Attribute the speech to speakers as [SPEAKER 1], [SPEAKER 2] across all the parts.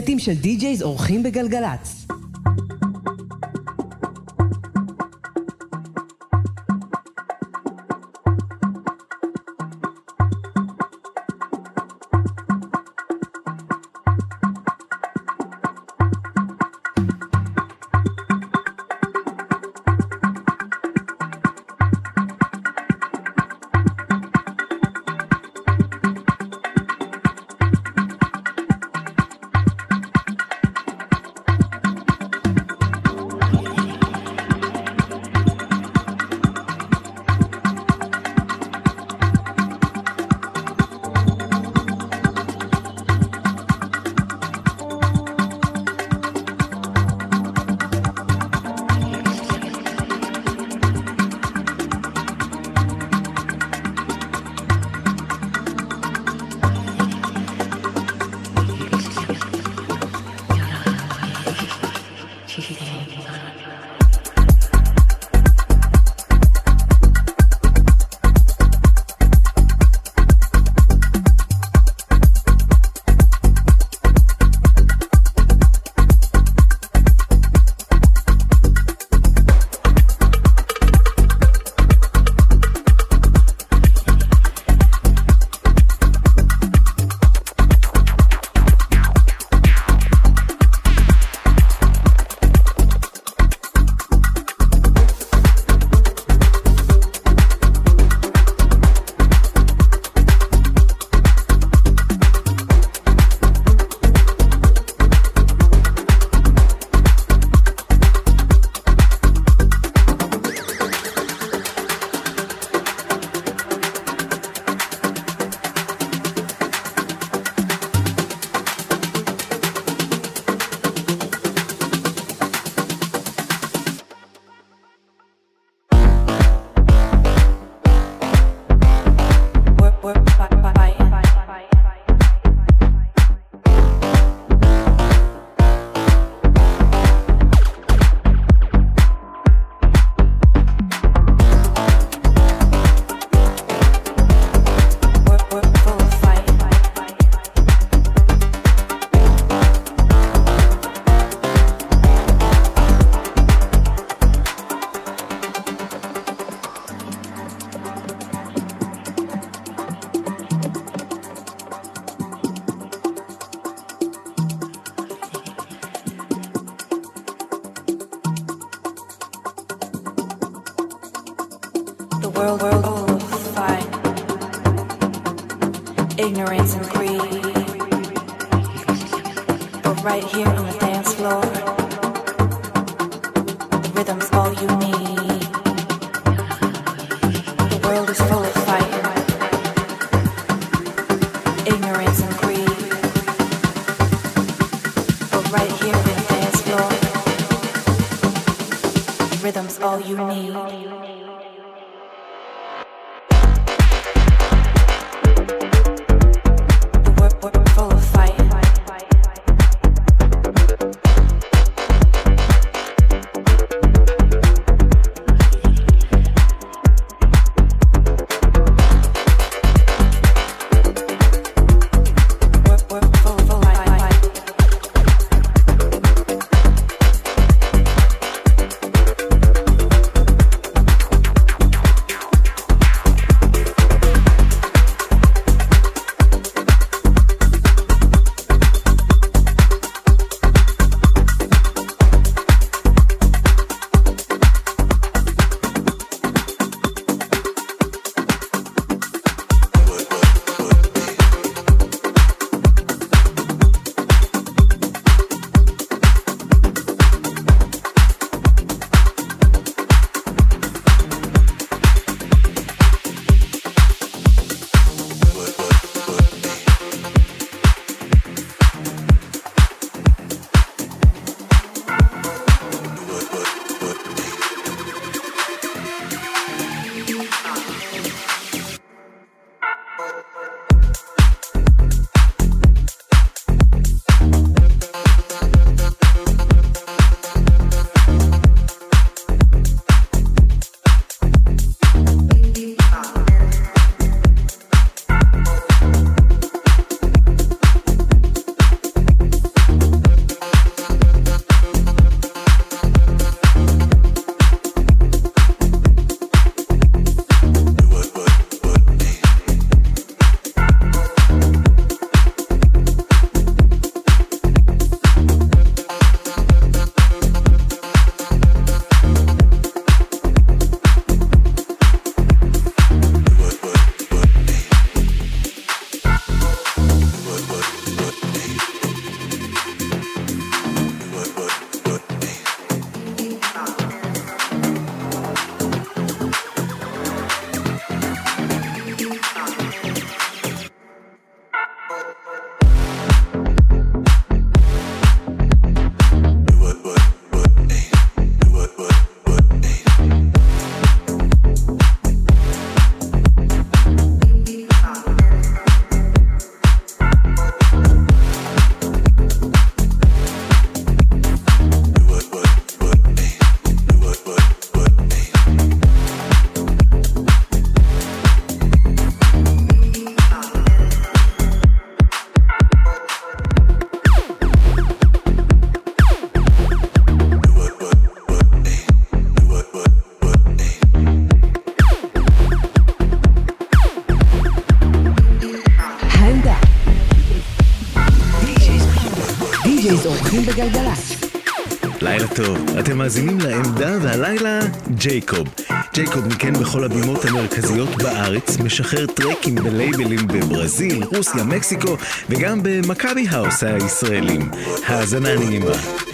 [SPEAKER 1] סטים של די-ג'ייז אורחים בגלגלצ.
[SPEAKER 2] ג'ייקוב. ג'ייקוב מכן בכל הבימות המרכזיות בארץ, משחרר טרקים בלייבלים בברזיל, רוסיה, מקסיקו וגם במכבי האוס הישראלים. האזנה נעימה.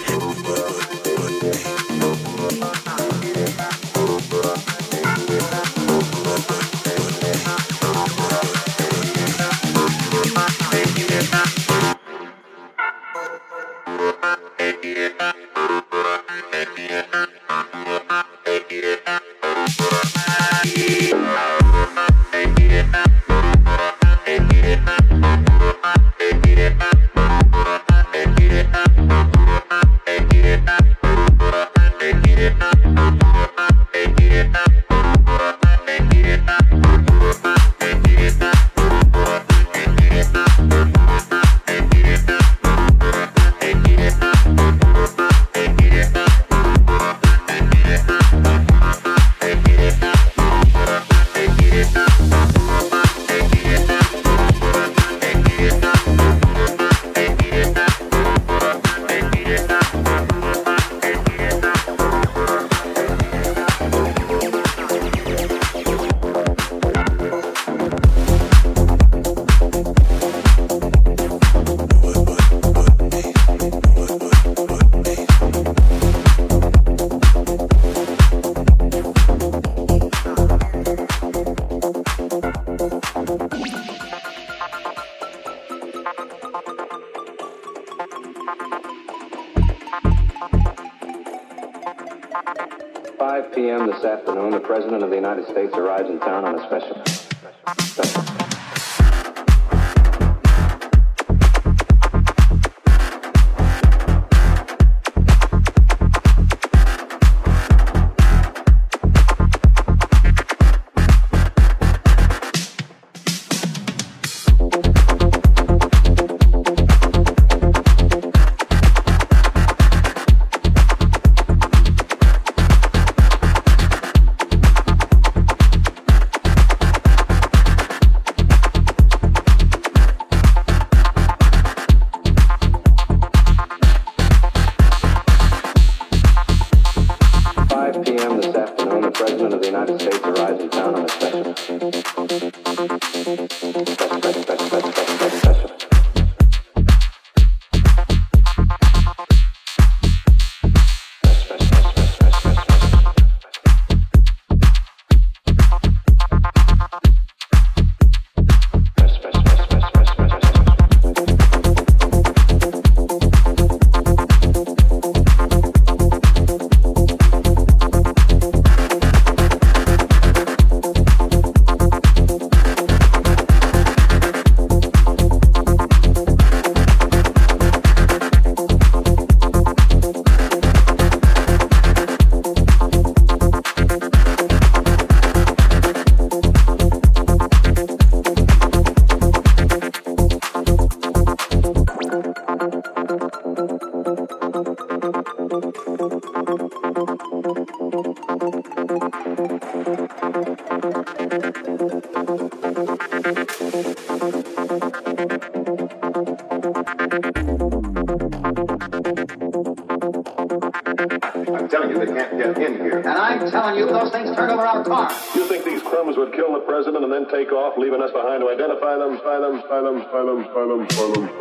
[SPEAKER 3] follow, follow.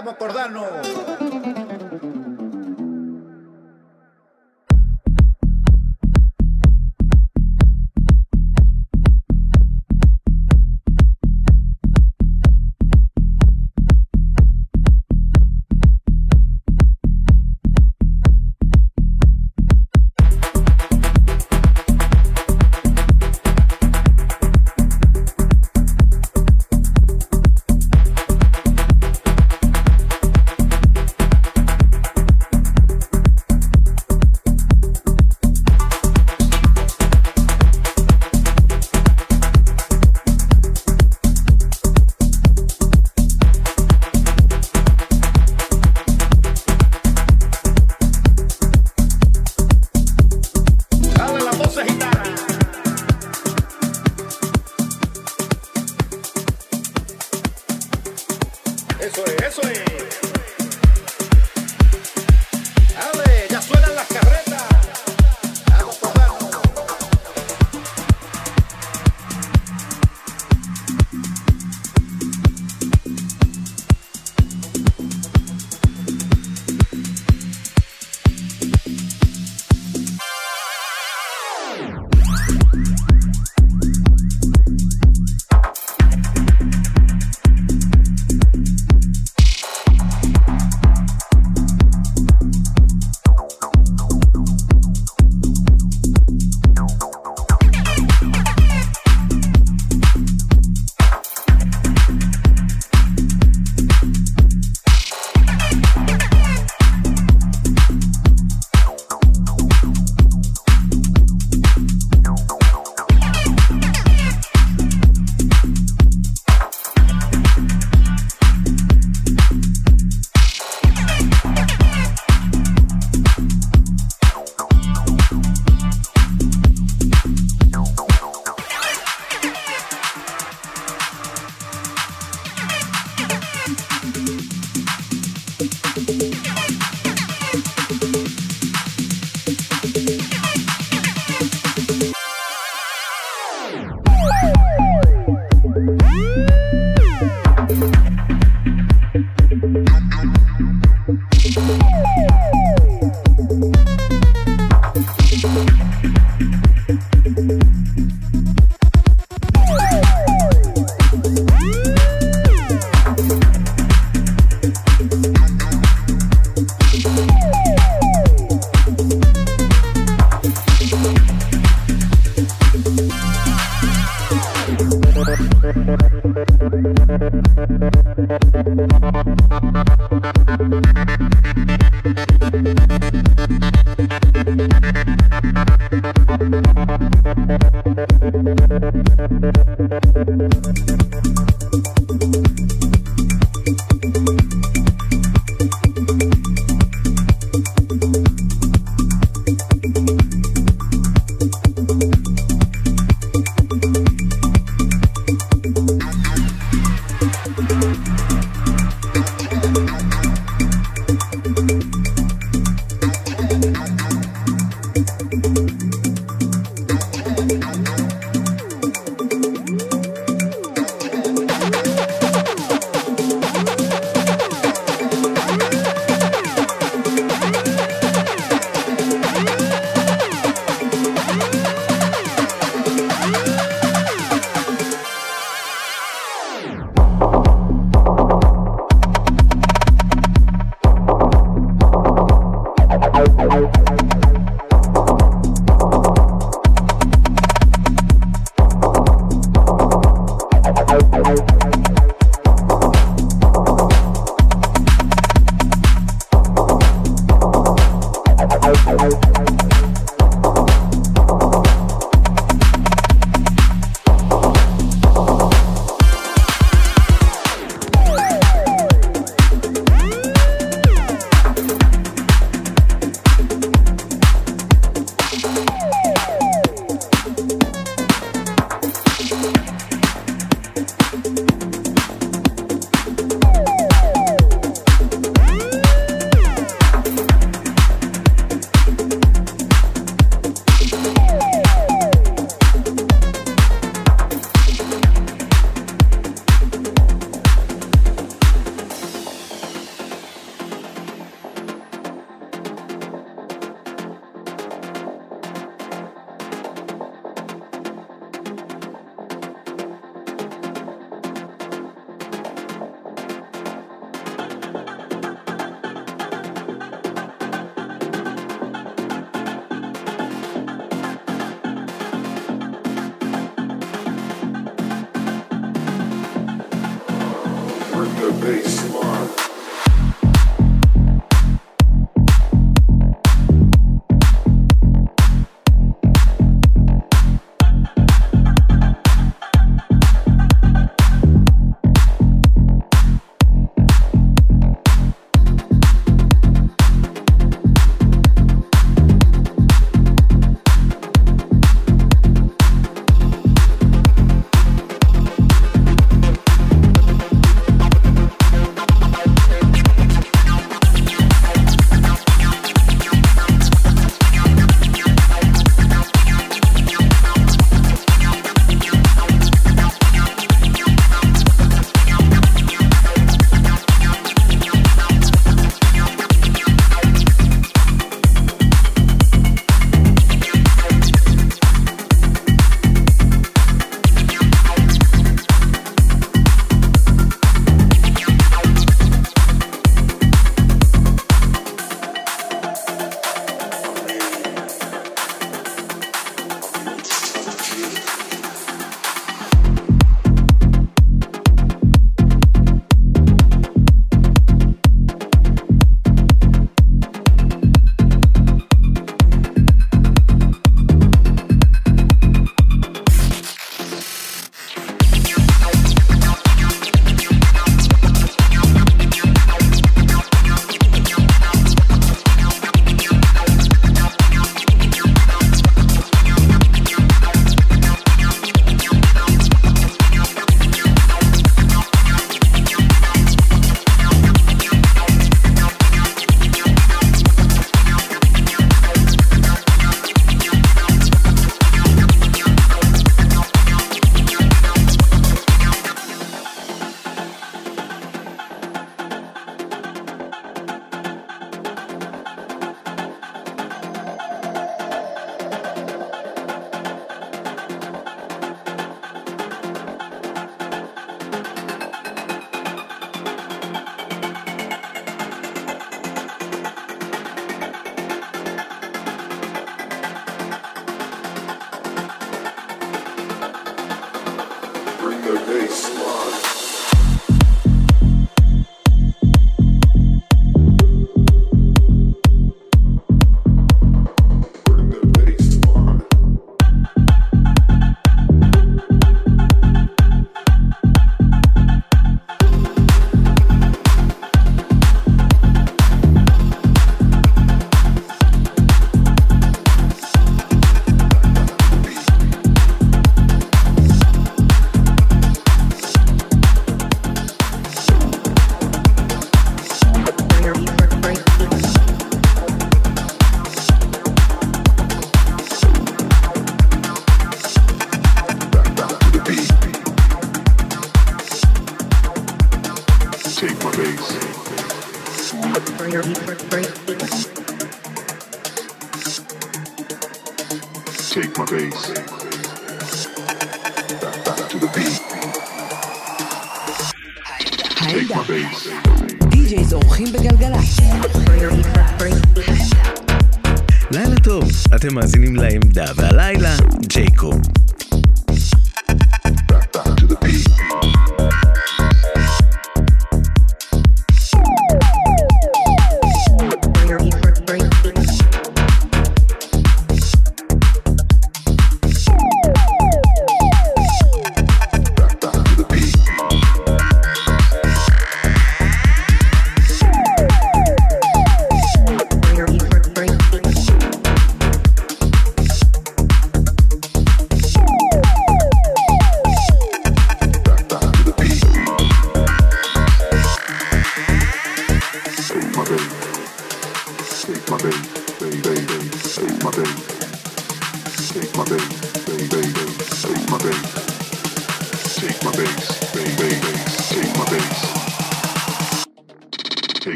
[SPEAKER 3] Ramos
[SPEAKER 4] Cordano.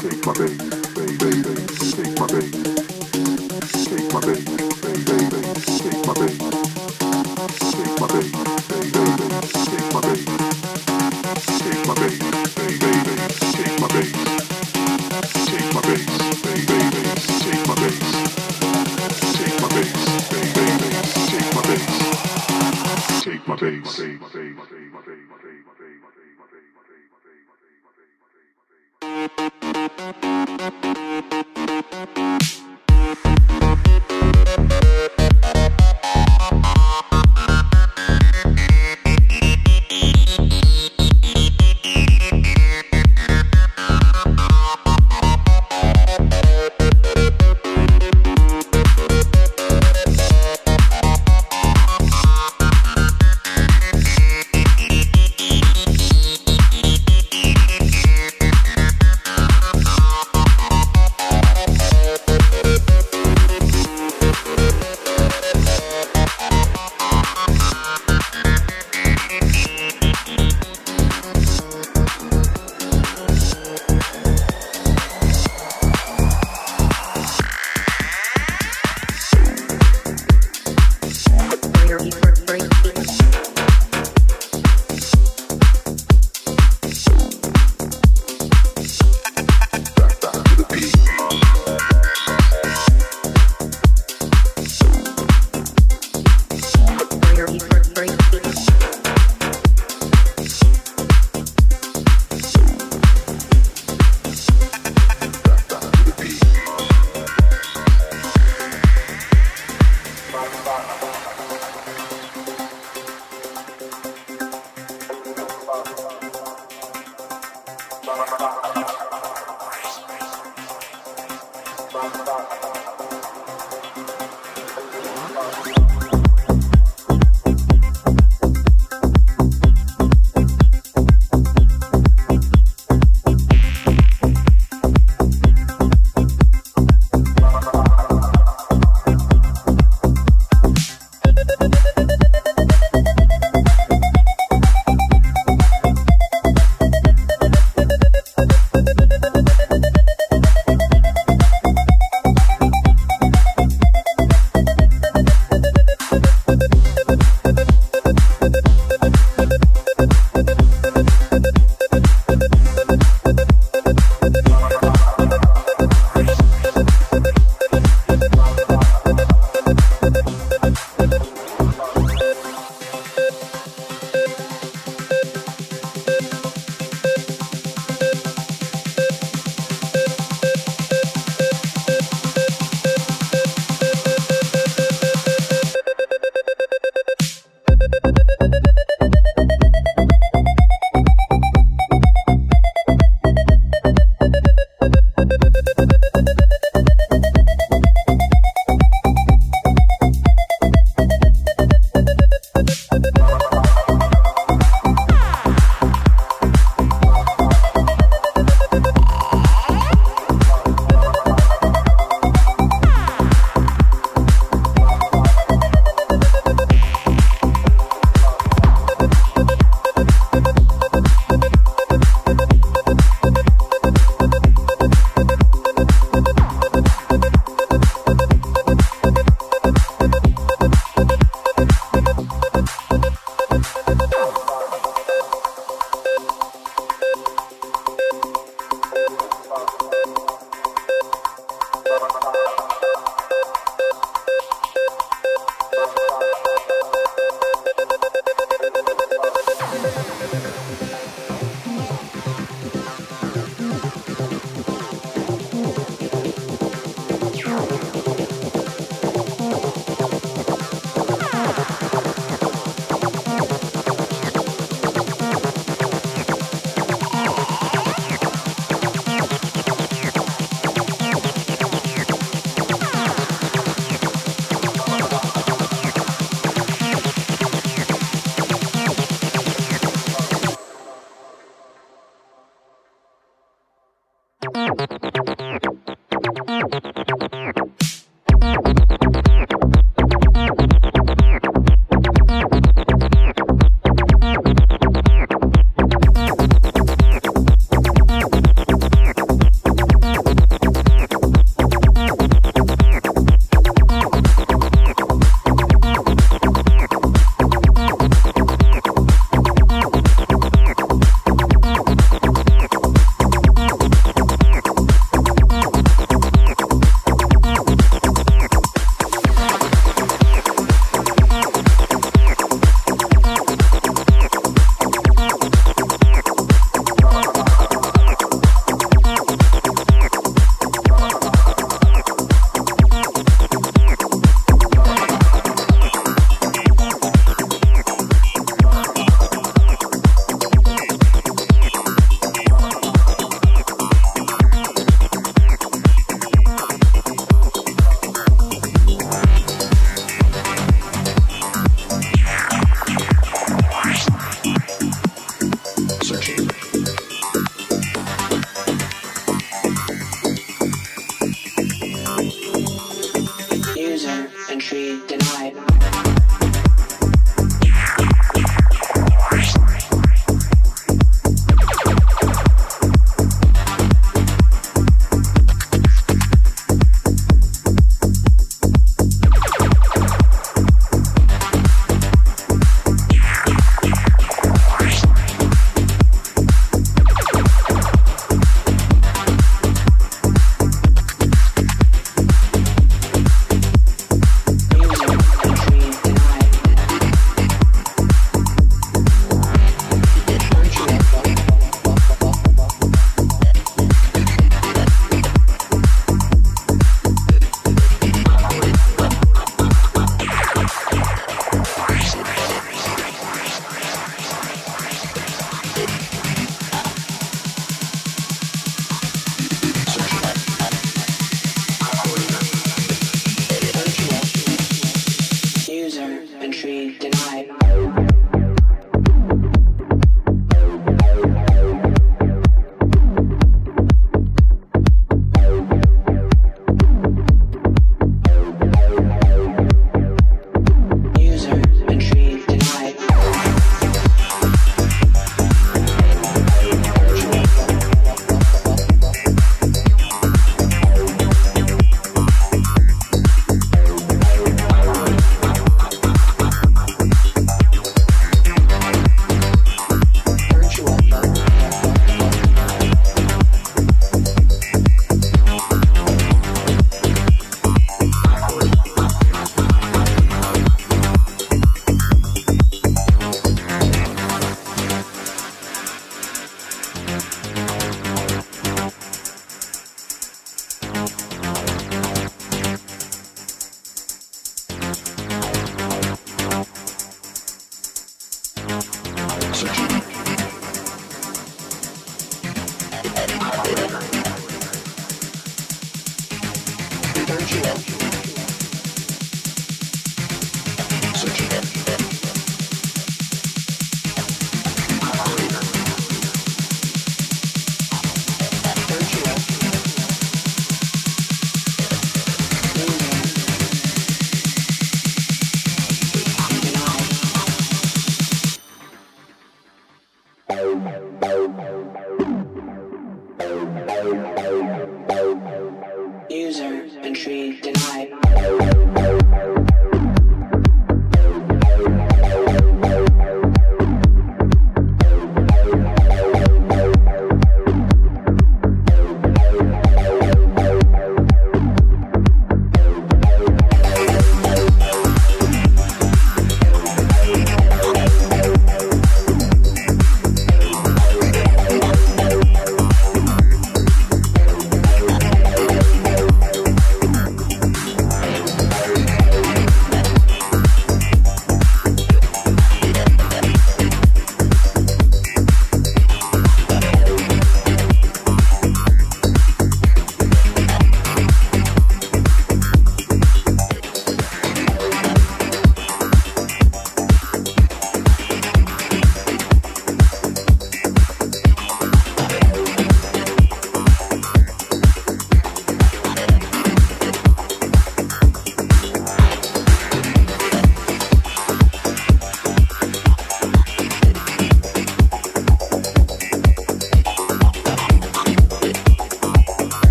[SPEAKER 4] My bass,